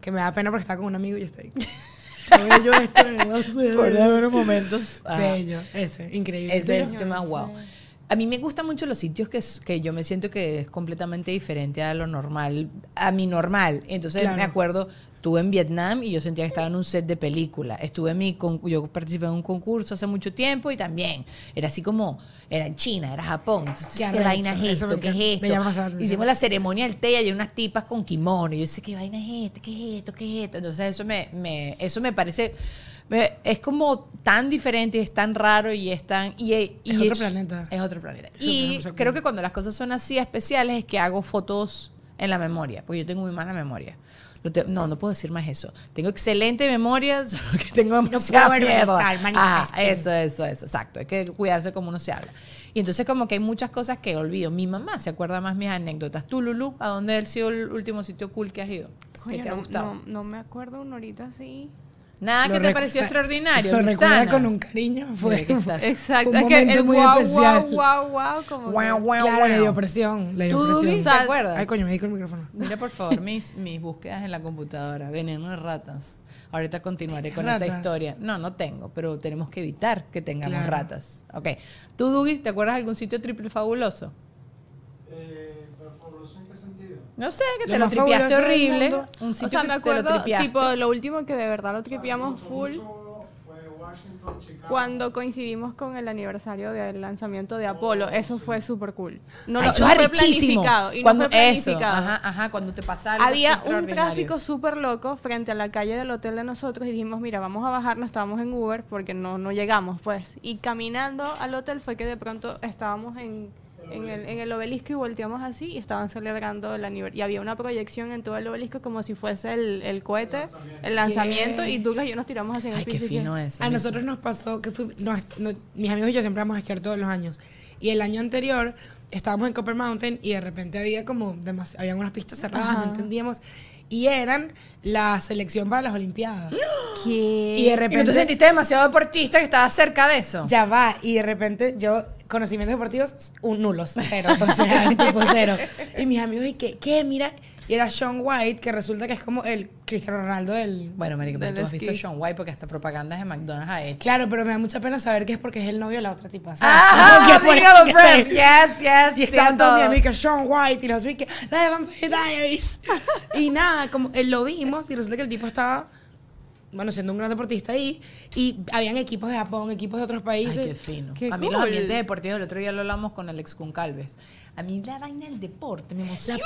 que me da pena porque estaba con un amigo y yo estoy. Bello esto, no sé. Por unos momentos. ah, Bello, ese, increíble. Ese es el más guau. A mí me gustan mucho los sitios que, que yo me siento que es completamente diferente a lo normal, a mi normal. Entonces Claro. me acuerdo, estuve en Vietnam y yo sentía que estaba en un set de película. Estuve en mi, con- yo participé en un concurso hace mucho tiempo y también era así como, era en China, era Japón. Entonces, Qué ¿qué, arrecho, vaina es esto? ¿Qué es esto? Hicimos la ceremonia del té y hay unas tipas con kimono. Y yo decía, ¿qué vaina es esta? ¿Qué es esto? ¿Qué es esto? Entonces eso me, me, eso me parece... es como tan diferente, es tan raro y es tan... Y, y Es otro planeta. Es otro planeta. Y creo que cuando las cosas son así especiales es que hago fotos en la memoria, porque yo tengo muy mala memoria. Te- no, no puedo decir más eso. Tengo excelente memoria, solo que tengo demasiada puedo mierda. organizar, Ajá, manifesting. eso, eso, eso, exacto. Hay que cuidarse como uno se habla. Y entonces como que hay muchas cosas que olvido. Mi mamá se acuerda más mis anécdotas. Tú, Lulu, ¿a dónde ha sido el último sitio cool que has ido? ¿Qué Coño, te ha no, gustado? no, no me acuerdo una horita así. Nada Lo que te pareció extraordinario. Lo recuerda con un cariño. Fue, Exacto. Un es que momento el muy wow, especial. wow, wow, wow, como Guau, que- guau, Claro, le dio guau. presión. Le dio ¿Tú, presión. te acuerdas? Ay, coño, me di con el micrófono. Mira, por favor, mis, mis búsquedas en la computadora. Veneno de ratas. Ahorita continuaré con esa historia. No, no tengo, pero tenemos que evitar que tengamos Claro. ratas. Ok. ¿Tú, Dugi, te acuerdas de algún sitio triple fabuloso? Eh, ¿pero fabuloso en qué sentido? No sé, que Lo te lo más tripiaste horrible. Un O sitio sea, que me te lo acuerdo, tripiaste. tipo, lo último que de verdad lo tripiamos full mucho fue Washington, Chicago. cuando coincidimos con el aniversario del lanzamiento de Apolo. Eso fue súper cool. No, Ay, lo- eso no fue planificado. Y no cuando fue eso, planificado. ajá, ajá, cuando te pasa algo Había un tráfico súper loco frente a la calle del hotel de nosotros y dijimos, mira, vamos a bajarnos, estábamos en Uber porque no, no llegamos, pues. Y caminando al hotel fue que de pronto estábamos en, en, el, en el obelisco y volteamos así y estaban celebrando el aniversario. Y había una proyección en todo el obelisco como si fuese el, el cohete, el lanzamiento, ¿Qué? y Douglas y yo nos tiramos así en Ay, el qué piso. y que- fino eso. A nosotros nos pasó que fui, no, no, mis amigos y yo siempre vamos a esquiar todos los años. Y el año anterior estábamos en Copper Mountain y de repente había como demasi- habían unas pistas cerradas, no Ajá. entendíamos. y eran la selección para las Olimpiadas. ¿Qué? Y de Y no te repente sentiste demasiado deportista que estabas cerca de eso. ya va, y de repente yo, conocimientos deportivos, un nulos, cero, o sea, tipo cero. Y mis amigos, ¿y qué? ¿Qué? Mira, y era Sean White, que resulta que es como el Cristiano Ronaldo del... Bueno, marica, pero tú has visto. Sean White porque hasta propagandas de McDonald's ha hecho. Claro, pero me da mucha pena saber que es porque es el novio de la otra tipa. ¿sabes? Ah, Como que por sí, eso los que friends. sé. Yes, yes. Y estaban todos mis amigos, Sean White, y los otros, que, la de Vampire Diaries. y nada, como eh, lo vimos, y resulta que el tipo estaba, bueno, siendo un gran deportista ahí, y habían equipos de Japón, equipos de otros Ay, países. qué fino. Qué a mí los ambientes deportivos, el otro día lo hablamos con Alex Concalves. A mí la vaina del deporte me emociona. Sí,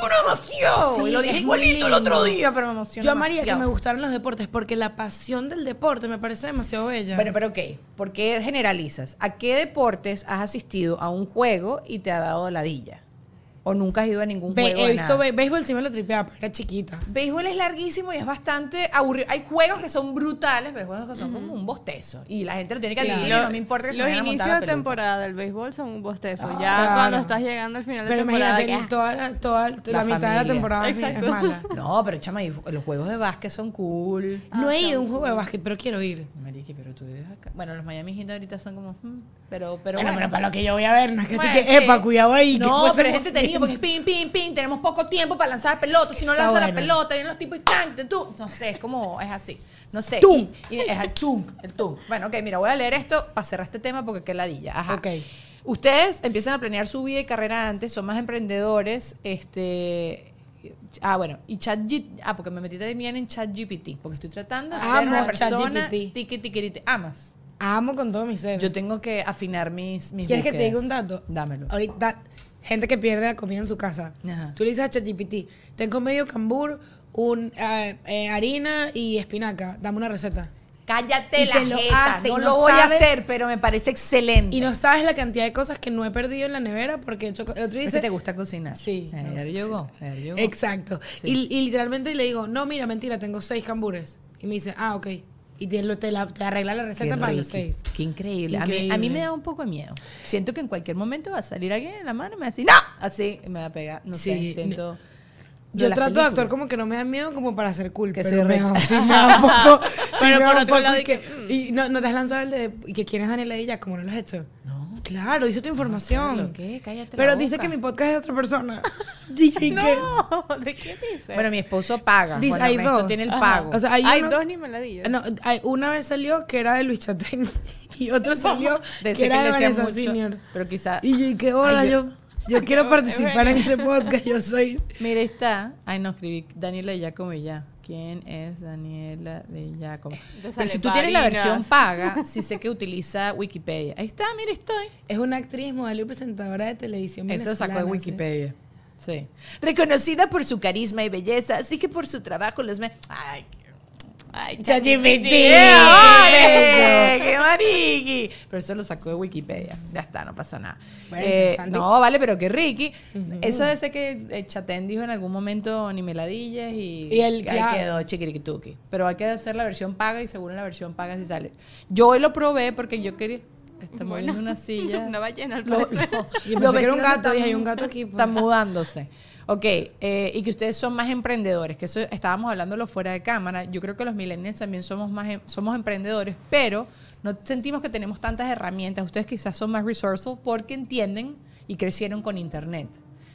y lo dije igualito el otro día, pero me emociona Yo amaría que me gustaran los deportes, porque la pasión del deporte me parece demasiado bella. Bueno, pero ok, ¿por qué generalizas? ¿A qué deportes has asistido a un juego y te ha dado ladilla? ¿O nunca has ido a ningún Ve- juego? he de visto nada? be- béisbol, sí me lo tripeaba, pero era chiquita. Béisbol es larguísimo y es bastante aburrido. Hay juegos que son brutales, pero hay juegos que son como un bostezo. Y la gente lo tiene que admitir y no me importa que se Los inicios de temporada del béisbol son un bostezo. ya Claro. cuando estás llegando al final de Pero temporada. imagínate, ya- toda, la, toda la, La mitad de la temporada es- es Exacto. mala. No, pero chama, y los juegos de básquet son cool. No he ido a un juego de básquet, pero quiero ir. Mariqui, pero tú vives acá. Bueno, los Miami Heat ahorita son como. hmm, pero, pero bueno, bueno. pero para lo que yo voy a ver, no es que Bueno, estoy que, sí. epa, cuidado ahí. No, pero es muy porque pin, pin, pin. Tenemos poco tiempo para lanzar pelotas. Si no Está lanzo la bueno. pelota, vienen los tipos y tan, tú. No sé, es como. Es así. No sé. Tum. Y, y es el tum. El tum. Bueno, ok, mira, voy a leer esto para cerrar este tema porque qué ladilla. Ajá. Ok. Ustedes empiezan a planear su vida y carrera antes, son más emprendedores. Este. Ah, bueno, y ChatGPT. Ah, porque me metí también en ChatGPT, porque estoy tratando de ser una persona. Tiki, tiki. Amas. Amo con todo mi ser. Yo tengo que afinar mis, mis ¿Quieres que te diga búsquedas. un dato? Dámelo. Ahorita, gente que pierde la comida en su casa. Ajá. Tú le dices a ChatGPT, tengo medio cambur, un, eh, eh, harina y espinaca. Dame una receta. Cállate Y la te lo jeta. hace, no y lo voy a hacer, pero me parece excelente. Y no sabes la cantidad de cosas que no he perdido en la nevera porque el, el otro ¿Es dice... te gusta cocinar? Sí, me Ayer llegó. Ayer llegó. Exacto. Sí. Y, y literalmente le digo, no, mira, mentira, tengo seis cambures. Y me dice, ah, ok. Y te, lo- te, la- te arregla la receta para los seis. Qué increíble. A, mí, a mí me da un poco de miedo. Siento que en cualquier momento va a salir alguien en la mano y me va a decir, ¡No! Así, y me va a pegar. No Sí, sé, siento... Yo trato de actuar como que no me da miedo como para hacer cool, Que pero me da, sí me da un poco. sí Pero me da por un otro poco lado, y y que- que, y no, no te has lanzado el de y que quién es Daniela Ella, como no lo has hecho. No. Claro, dice tu información. ¿Qué? Cállate la pero dice boca. que mi podcast es de otra persona. Dije que No, ¿de qué dices? Bueno, mi esposo paga. Dice, hay Ernesto dos. tiene el pago. o sea, hay, Hay uno- dos ni meladillas. No, hay, una vez salió que era de Luis Chatén y otro salió De que era de Vanessa mucho, Senior. Pero quizá... Y yo, y qué hola, Ay, yo, yo quiero participar en ese podcast, yo soy... Mira, está. Ay, no, escribí Daniela de Giacomo y ya. ¿Quién es Daniela de Giacomo? Pero sale si tú tienes la versión paga, sí sé que utiliza Wikipedia. Ahí está, mira, estoy. Es una actriz, modelo y presentadora de televisión Eso sacó de sí. Wikipedia. Sí. Reconocida por su carisma y belleza, así que por su trabajo los me... Ay, qué- Ay, ChatGPT. ¡Vale! ¡Qué mariqui! Pero eso lo sacó de Wikipedia. Ya está, no pasa nada. Bueno, Eh, no, vale, pero qué Ricky. Eso de ese que eh, Chatén dijo en algún momento ni meladillas y, Y él, ahí claro. quedó chiquiriquituki. Pero hay que hacer la versión paga y según la versión paga si sale. Yo hoy lo probé porque yo quería... Está moviendo una silla. Una ballena, al Lo- parecer. lo- Yo los pensé que era un gato, dije, hay un gato aquí, pues. Están mudándose. Ok, eh, y que ustedes son más emprendedores, que eso estábamos hablándolo fuera de cámara. Yo creo que los millennials también somos más em- somos emprendedores, pero no sentimos que tenemos tantas herramientas. Ustedes quizás son más resourceful porque entienden y crecieron con internet.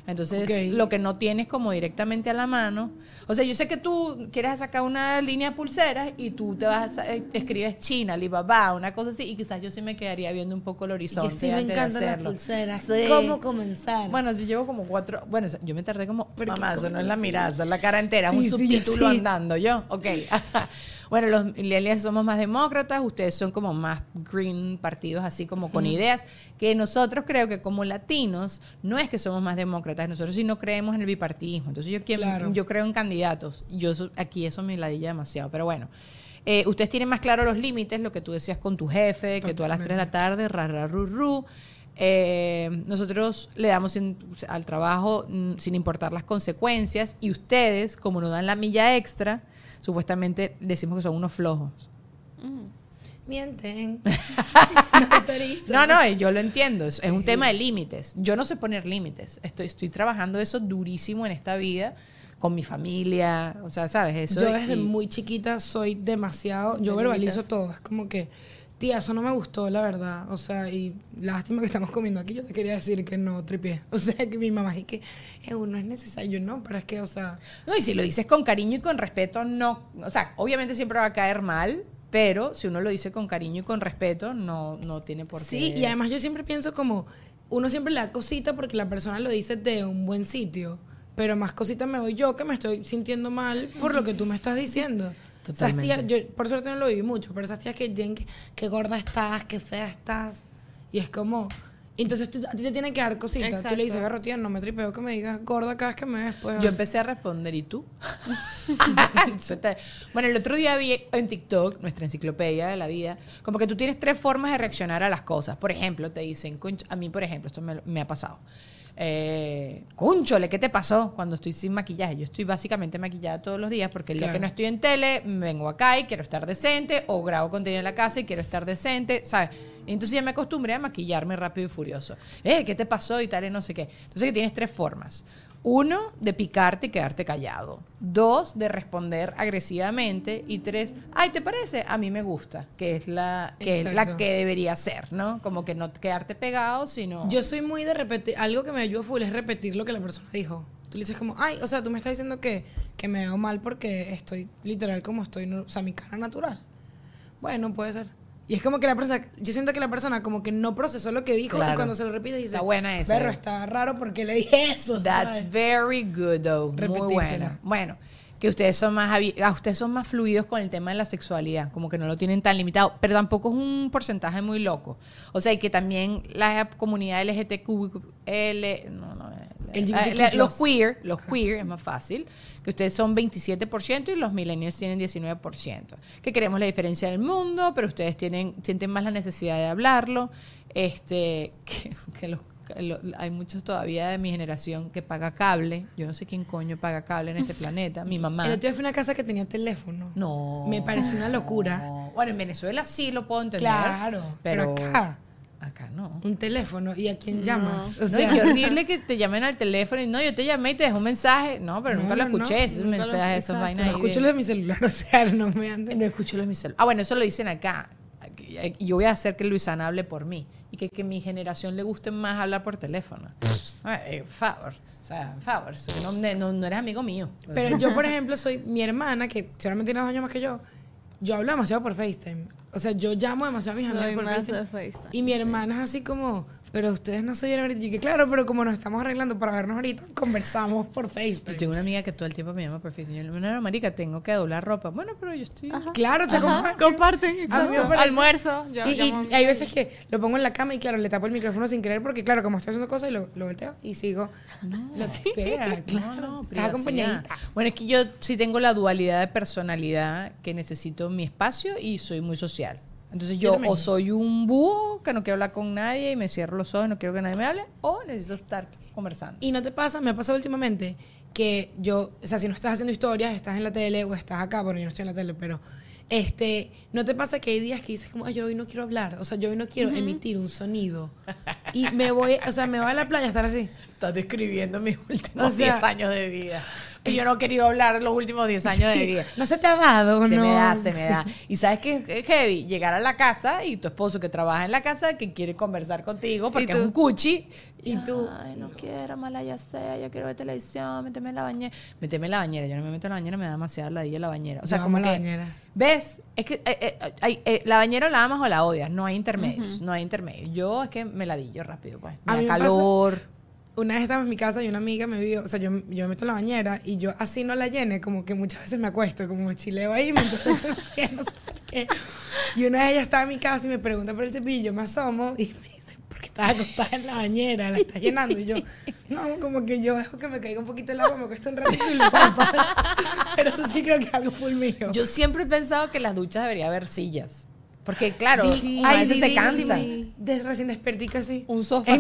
Entonces, lo que no tienes como directamente a la mano. O sea, yo sé que tú quieres sacar una línea de pulseras y tú te vas a, eh, escribes China, Alibaba, una cosa así, y quizás yo sí me quedaría viendo un poco el Y horizonte. que sí me antes encantan las pulseras. Sí. ¿Cómo comenzar? Bueno, si llevo como cuatro. Bueno, yo me tardé como. Mamá, eso no es la mirada, eso es la cara entera, Sí, un subtítulo sí. andando yo. Ok. bueno, los millennials somos más demócratas, ustedes son como más green partidos, así como con ideas. Que nosotros creo que como latinos, no es que somos más demócratas, nosotros sí no creemos en el bipartidismo. Entonces yo, Claro. yo creo en candidatos. Yo aquí eso me ladilla demasiado, pero bueno. Eh, ustedes tienen más claro los límites, lo que tú decías con tu jefe, que tú a las 3 de la tarde, ra, ra, ru, ru. Eh, nosotros le damos en- al trabajo mm, sin importar las consecuencias y ustedes, como nos dan la milla extra, supuestamente decimos que son unos flojos. Mienten. no autorizan. No, no, yo lo entiendo. Es, un tema de límites. Yo no sé poner límites. Estoy, estoy trabajando eso durísimo en esta vida con mi familia, o sea, ¿sabes? Eso yo desde y- muy chiquita soy demasiado, yo ¿Te verbalizo todo, es como que, tía, eso no me gustó, la verdad, o sea, y lástima que estamos comiendo aquí, yo te quería decir que no tripié, o sea, que mi mamá es que, eh, no es necesario, no, pero es que, o sea, No, y si lo dices con cariño y con respeto, no. O sea, obviamente siempre va a caer mal, pero si uno lo dice con cariño y con respeto, no, no tiene por qué. sí, y además yo siempre pienso como, uno siempre le da cosita porque la persona lo dice de un buen sitio, pero más cosita me doy yo que me estoy sintiendo mal por lo que tú me estás diciendo. Esas tías, Totalmente. yo por suerte no lo viví mucho, pero esas tías que dicen que, que gorda estás, que fea estás. Y es como. Entonces tú- a ti te tienen que dar cositas. Tú Exacto. le dices, garro, tía, no me tripeo que me digas gorda cada vez que me ves. Pues, Yo empecé a responder, ¿y tú? Bueno, el otro día vi en TikTok, nuestra enciclopedia de la vida, como que tú tienes tres formas de reaccionar a las cosas. Por ejemplo, te dicen, "Conch- a mí, por ejemplo, esto me, me ha pasado. Eh, ¿qué te pasó cuando estoy sin maquillaje? Yo estoy básicamente maquillada todos los días porque el día que no estoy en tele, me vengo acá y quiero estar decente, o grabo contenido en la casa y quiero estar decente, ¿sabes? Entonces ya me acostumbré a maquillarme rápido y furioso. Eh, ¿qué te pasó? Y tal, y no sé qué. Entonces que tienes tres formas. Uno, de picarte y quedarte callado. Dos, de responder agresivamente. Y tres, ay, ¿te parece? A mí me gusta, que es la que, es la que debería ser, ¿no? Como que no quedarte pegado, sino... Yo soy muy de repetir. Algo que me ayuda full es repetir lo que la persona dijo. Tú le dices como, ay, o sea, tú me estás diciendo que, que me veo mal porque estoy literal como estoy, o sea, mi cara natural. Bueno, puede ser. Y es como que la persona, yo siento que la persona como que no procesó lo que dijo Claro. y cuando se lo repite dice, Está buena esa, Perro, eh. está raro porque le dije eso. That's ¿sabes? very good, though. Muy buena. Bueno, que ustedes son más ah, ustedes son más fluidos con el tema de la sexualidad, como que no lo tienen tan limitado, pero tampoco es un porcentaje muy loco. O sea, y que también la comunidad LGTQL, no, no, Eh, los queer, los queer es más fácil, que ustedes son 27% y los millennials tienen 19%. Que queremos la diferencia del mundo, pero ustedes tienen sienten más la necesidad de hablarlo. Este, que, que los lo- hay muchos todavía de mi generación que paga cable. Yo no sé quién coño paga cable en este planeta. Mi mamá. Otro día fui a una casa que tenía teléfono. No. Me pareció una locura. No. Bueno, en Venezuela sí lo puedo entender. Claro, pero acá. Acá no. Un teléfono. ¿Y a quién llamas? O No, y qué horrible que te llamen al teléfono y no, yo te llamé y te dejé un mensaje. No, pero No, nunca lo no, no, escuché, esos mensajes, esos vainas. no escucho bien- lo de mi celular, o sea, no me anden. No escucho los de mi celular. Ah, bueno, eso lo dicen acá. Y Yo voy a hacer que Luisana hable por mí. Y que, que mi generación le guste más hablar por teléfono. Ay, eh, favor. O sea, favor. No, no, no eres amigo mío. Pero yo, por ejemplo, soy mi hermana, que seguramente tiene dos años más que yo. Yo hablo demasiado por FaceTime. O sea, yo llamo demasiado a mis Soy amigas por más FaceTime. de FaceTime. Y mi hermana es así como, pero ustedes no se vieron ahorita. Y que claro, pero como nos estamos arreglando para vernos ahorita, conversamos por Yo FaceTime. tengo una amiga que todo el tiempo me llama por Facebook. Yo le digo, no, marica, tengo que doblar ropa. Bueno, pero yo estoy... Claro, se Ajá, comparten. comparten, exacto. Almuerzo. yo y, llamo hay veces que lo pongo en la cama y claro, le tapo el micrófono sin querer porque claro, como estoy haciendo cosas y lo, lo volteo y sigo lo que sea, claro. No, no, Estás acompañadita. Bueno, es que yo sí tengo la dualidad de personalidad que necesito mi espacio y soy muy social. Entonces Yo o soy un búho que no quiero hablar con nadie y me cierro los ojos y no quiero que nadie me hable, o necesito estar conversando. Y no te pasa, me ha pasado últimamente que yo, o sea, si no estás haciendo historias, estás en la tele o estás acá, bueno, yo no estoy en la tele, pero este, no te pasa que hay días que dices como, ay, yo hoy no quiero hablar, o sea, yo hoy no quiero emitir un sonido. Y me voy, o sea, me voy a la playa a estar así. Estás describiendo mis últimos O sea, 10 años de vida. Que yo no he querido hablar los últimos 10 años de vida. No se te ha dado, Se ¿no? me da, se me da. Y sabes que es heavy llegar a la casa y tu esposo que trabaja en la casa que quiere conversar contigo porque es un cuchi. Y tú- Ay, no quiero, mala ya sea, yo quiero ver televisión, méteme en la bañera. Méteme en la bañera, yo no me meto en la bañera, me da demasiada ladilla la bañera. O sea, Yo como la que- bañera. ¿Ves? Es que eh, eh, eh, la bañera la amas o la odias, no hay intermedios, no hay intermedios. Yo es que me ladillo rápido, pues. Me da pasa- calor. Una vez estaba en mi casa y una amiga me vio, o sea, yo, yo me meto en la bañera y yo así no la llene, como que muchas veces me acuesto, como chileo ahí, mientras no sé qué. Y una vez ella estaba en mi casa y me pregunta por el cepillo, me asomo y me dice, ¿por qué estás acostada en la bañera? ¿La estás llenando? Y yo, no, como que yo dejo que me caiga un poquito el agua, me cuesta un ratito y lo. Pero eso sí creo que algo full mío. Yo siempre he pensado que las duchas debería haber sillas. Porque, claro, uno a veces se cansa. des- recién despertica así. Un sofá.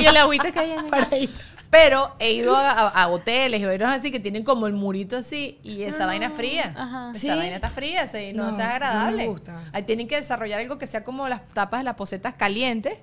Y el agüita que hay en ahí. Pero he ido a, a- a hoteles y vainas así que tienen como el murito así y esa vaina fría. Ajá. Esa ¿Sí? vaina está fría, sí, no, No, es no me agradable. gusta. Ahí tienen que desarrollar algo que sea como las tapas de las posetas calientes.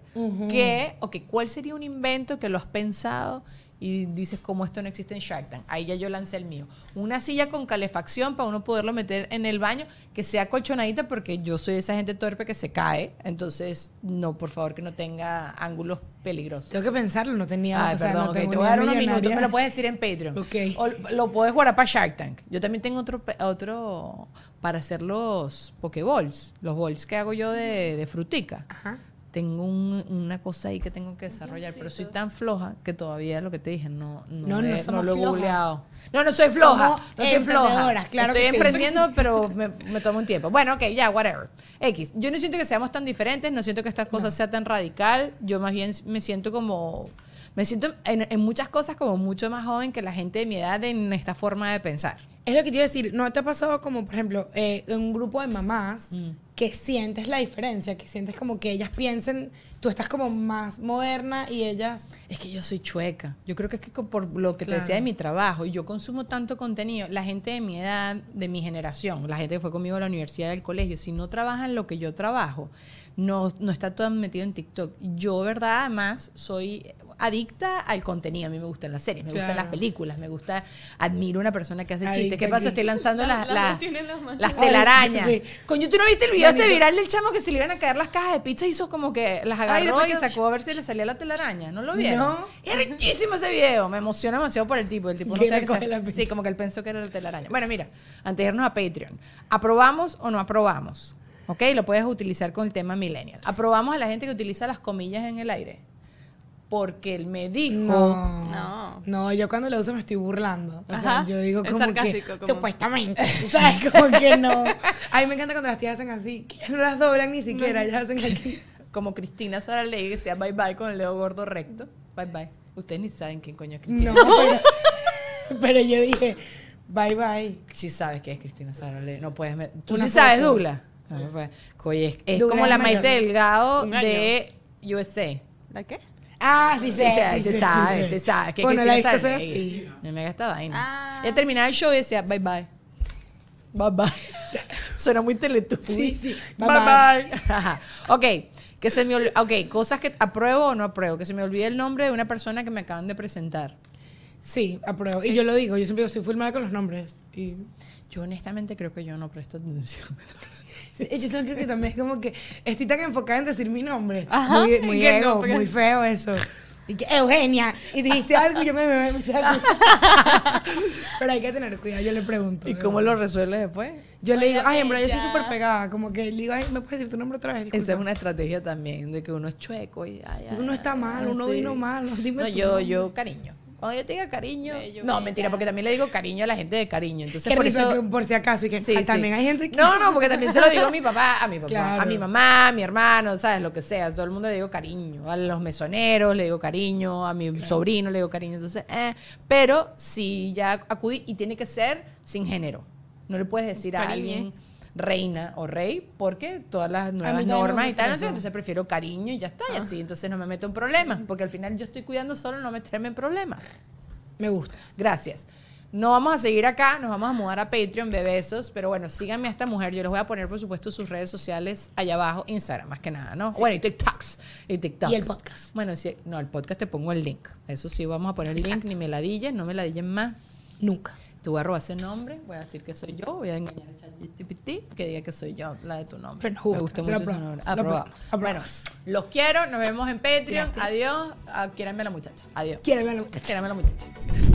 Que, ok, ¿cuál sería un invento que lo has pensado y dices cómo esto no existe en Shark Tank. Ahí ya yo lancé el mío. Una silla con calefacción para uno poderlo meter en el baño, que sea colchonadita porque yo soy esa gente torpe que se cae. Entonces, no, por favor, que no tenga ángulos peligrosos. Tengo que pensarlo, no tenía. Ay, o sea, perdón, no ok, tengo te voy a dar unos minutos, me lo puedes decir en Patreon. Ok. O lo puedes guardar para Shark Tank. Yo también tengo otro, otro para hacer los Pokeballs, los balls que hago yo de, de frutica. Ajá. Tengo un- una cosa ahí que tengo que desarrollar, pero soy tan floja que todavía lo que te dije no, no, No, no lo he googleado. No, no soy floja. Somos No soy floja. claro Estoy que sí. emprendiendo, pero me, me toma un tiempo. Bueno, ok, ya, whatever. X. Yo no siento que seamos tan diferentes, no siento que esta cosa sea tan radical. Yo más bien me siento como. Me siento en, en muchas cosas como mucho más joven que la gente de mi edad en esta forma de pensar. Es lo que te iba a decir, ¿no te ha pasado como, por ejemplo, eh, en un grupo de mamás Mm. Que sientes la diferencia, que sientes como que ellas piensen, tú estás como más moderna y ellas... Es que yo soy chueca. Yo creo que es que por lo que Claro. te decía de mi trabajo, y yo consumo tanto contenido. La gente de mi edad, de mi generación, la gente que fue conmigo a la universidad del colegio, si no trabaja en lo que yo trabajo, no, no está todo metido en TikTok. Yo, verdad, además, soy adicta al contenido. A mí me gustan las series, me gustan las películas, me gusta, admiro una persona que hace chistes. ¿Qué pasó? Estoy lanzando las, Las telarañas. Sí. Coño, ¿tú no viste el video este viral del chamo que se le iban a caer las cajas de pizza y hizo como que las agarró y sacó a ver si le salía la telaraña? ¿No lo vieron? No. Es riquísimo ese video. Me emociona demasiado por el tipo. El tipo no sabe que la. Sí, como que él pensó que era la telaraña. Bueno, mira, antes de irnos a Patreon. ¿Aprobamos o no aprobamos? ¿Ok? Lo puedes utilizar con el tema millennial. ¿Aprobamos a la gente que utiliza las comillas en el aire? Porque él me dijo... No. No. No, yo cuando lo uso me estoy burlando. O sea, Ajá. yo digo como que como- supuestamente, ¿sabes? Como que no. A mí me encanta cuando las tías hacen así, que ya no las doblan ni siquiera, ellas hacen aquí. Como Cristina Saralegui, que decía bye bye con el dedo gordo recto. Bye bye. Ustedes ni saben quién coño es Cristina. No, pero, pero yo dije, bye bye. Sí sabes que es Cristina Saralegui. No puedes... met- ¿Tú Una sí sabes. Douglas? No, no puedes. Oye, es, es Douglas como la. Maite Delgado de USA. ¿La qué? Ah, sí Sí, sé, se, sí se sabe, sí se sabe. Que bueno, la Cristina así. Me mega esta vaina. Ah. Ya terminaba el show y decía bye bye. Bye bye. Suena muy teletubby. Sí, sí. Bye Bye, bye. Ok, que se me ok, cosas que apruebo o no apruebo, que se me olvide el nombre de una persona que me acaban de presentar. Sí, apruebo. Y yo lo digo, yo siempre digo, soy full mala con los nombres. Y Yo honestamente creo que yo no presto atención. Yo solo creo que también es como que estoy tan enfocada en decir mi nombre. Ajá, Muy, muy que no, ego, porque- muy feo eso. Y que, Eugenia, y dijiste algo y yo me me- me- Pero hay que tener cuidado, yo le pregunto. ¿Y cómo verdad. lo resuelves después? Yo le digo, ay, en verdad yo soy súper pegada. Como que le digo, ay, ¿me puedes decir tu nombre otra vez? Esa es una estrategia también, de que uno es chueco y ay, ay, Uno está mal, uno sí. vino mal. Dime No, yo, nombre. yo cariño. Cuando yo te diga cariño, Bello, no, bella. mentira, porque también le digo cariño a la gente de cariño. Entonces, por eso, que por si acaso. Y que Sí, ah, sí. también hay gente que. No, no, porque también se lo digo a mi papá, a mi papá, Claro. a mi mamá, a mi hermano, ¿sabes? Lo que sea. Todo el mundo le digo cariño. A los mesoneros le digo cariño, a mi sobrino le digo cariño. Entonces, eh. Pero si ya acudí, y tiene que ser sin género. No le puedes decir a alguien reina o rey, porque todas las nuevas normas y tal, no eso. sé, entonces prefiero cariño y ya está, y así, entonces no me meto en problemas, porque al final yo estoy cuidando solo no meterme en problemas. Me gusta. Gracias. No vamos a seguir acá, nos vamos a mudar a Patreon, bebesos, pero bueno, síganme a esta mujer. Yo les voy a poner, por supuesto, sus redes sociales allá abajo, Instagram, más que nada, ¿no? Bueno, y TikToks. Y TikTok. Y el podcast. Bueno, sí, no, el podcast te pongo el link. Eso sí, vamos a poner el link, ni me la dillen, no me la dillen más. Nunca. Te voy a robar ese nombre, voy a decir que soy yo, voy a engañar a ChatGPT que diga que soy yo, la de tu nombre. Pero Me gusta, mucho ese nombre. aprobamos, Bueno, los quiero, nos vemos en Patreon. Gracias. Adiós. Ah, quiéranme a la muchacha. Adiós. Quiéreme a la muchacha. Quiéranme a la muchacha.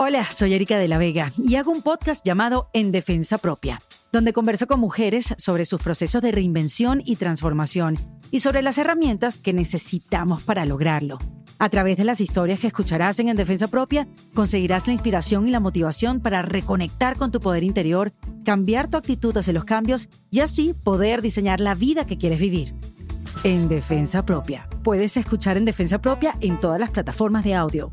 Hola, soy Erika de la Vega y hago un podcast llamado En Defensa Propia, donde converso con mujeres sobre sus procesos de reinvención y transformación y sobre las herramientas que necesitamos para lograrlo. A través de las historias que escucharás en En Defensa Propia, conseguirás la inspiración y la motivación para reconectar con tu poder interior, cambiar tu actitud hacia los cambios y así poder diseñar la vida que quieres vivir. En Defensa Propia. Puedes escuchar En Defensa Propia en todas las plataformas de audio.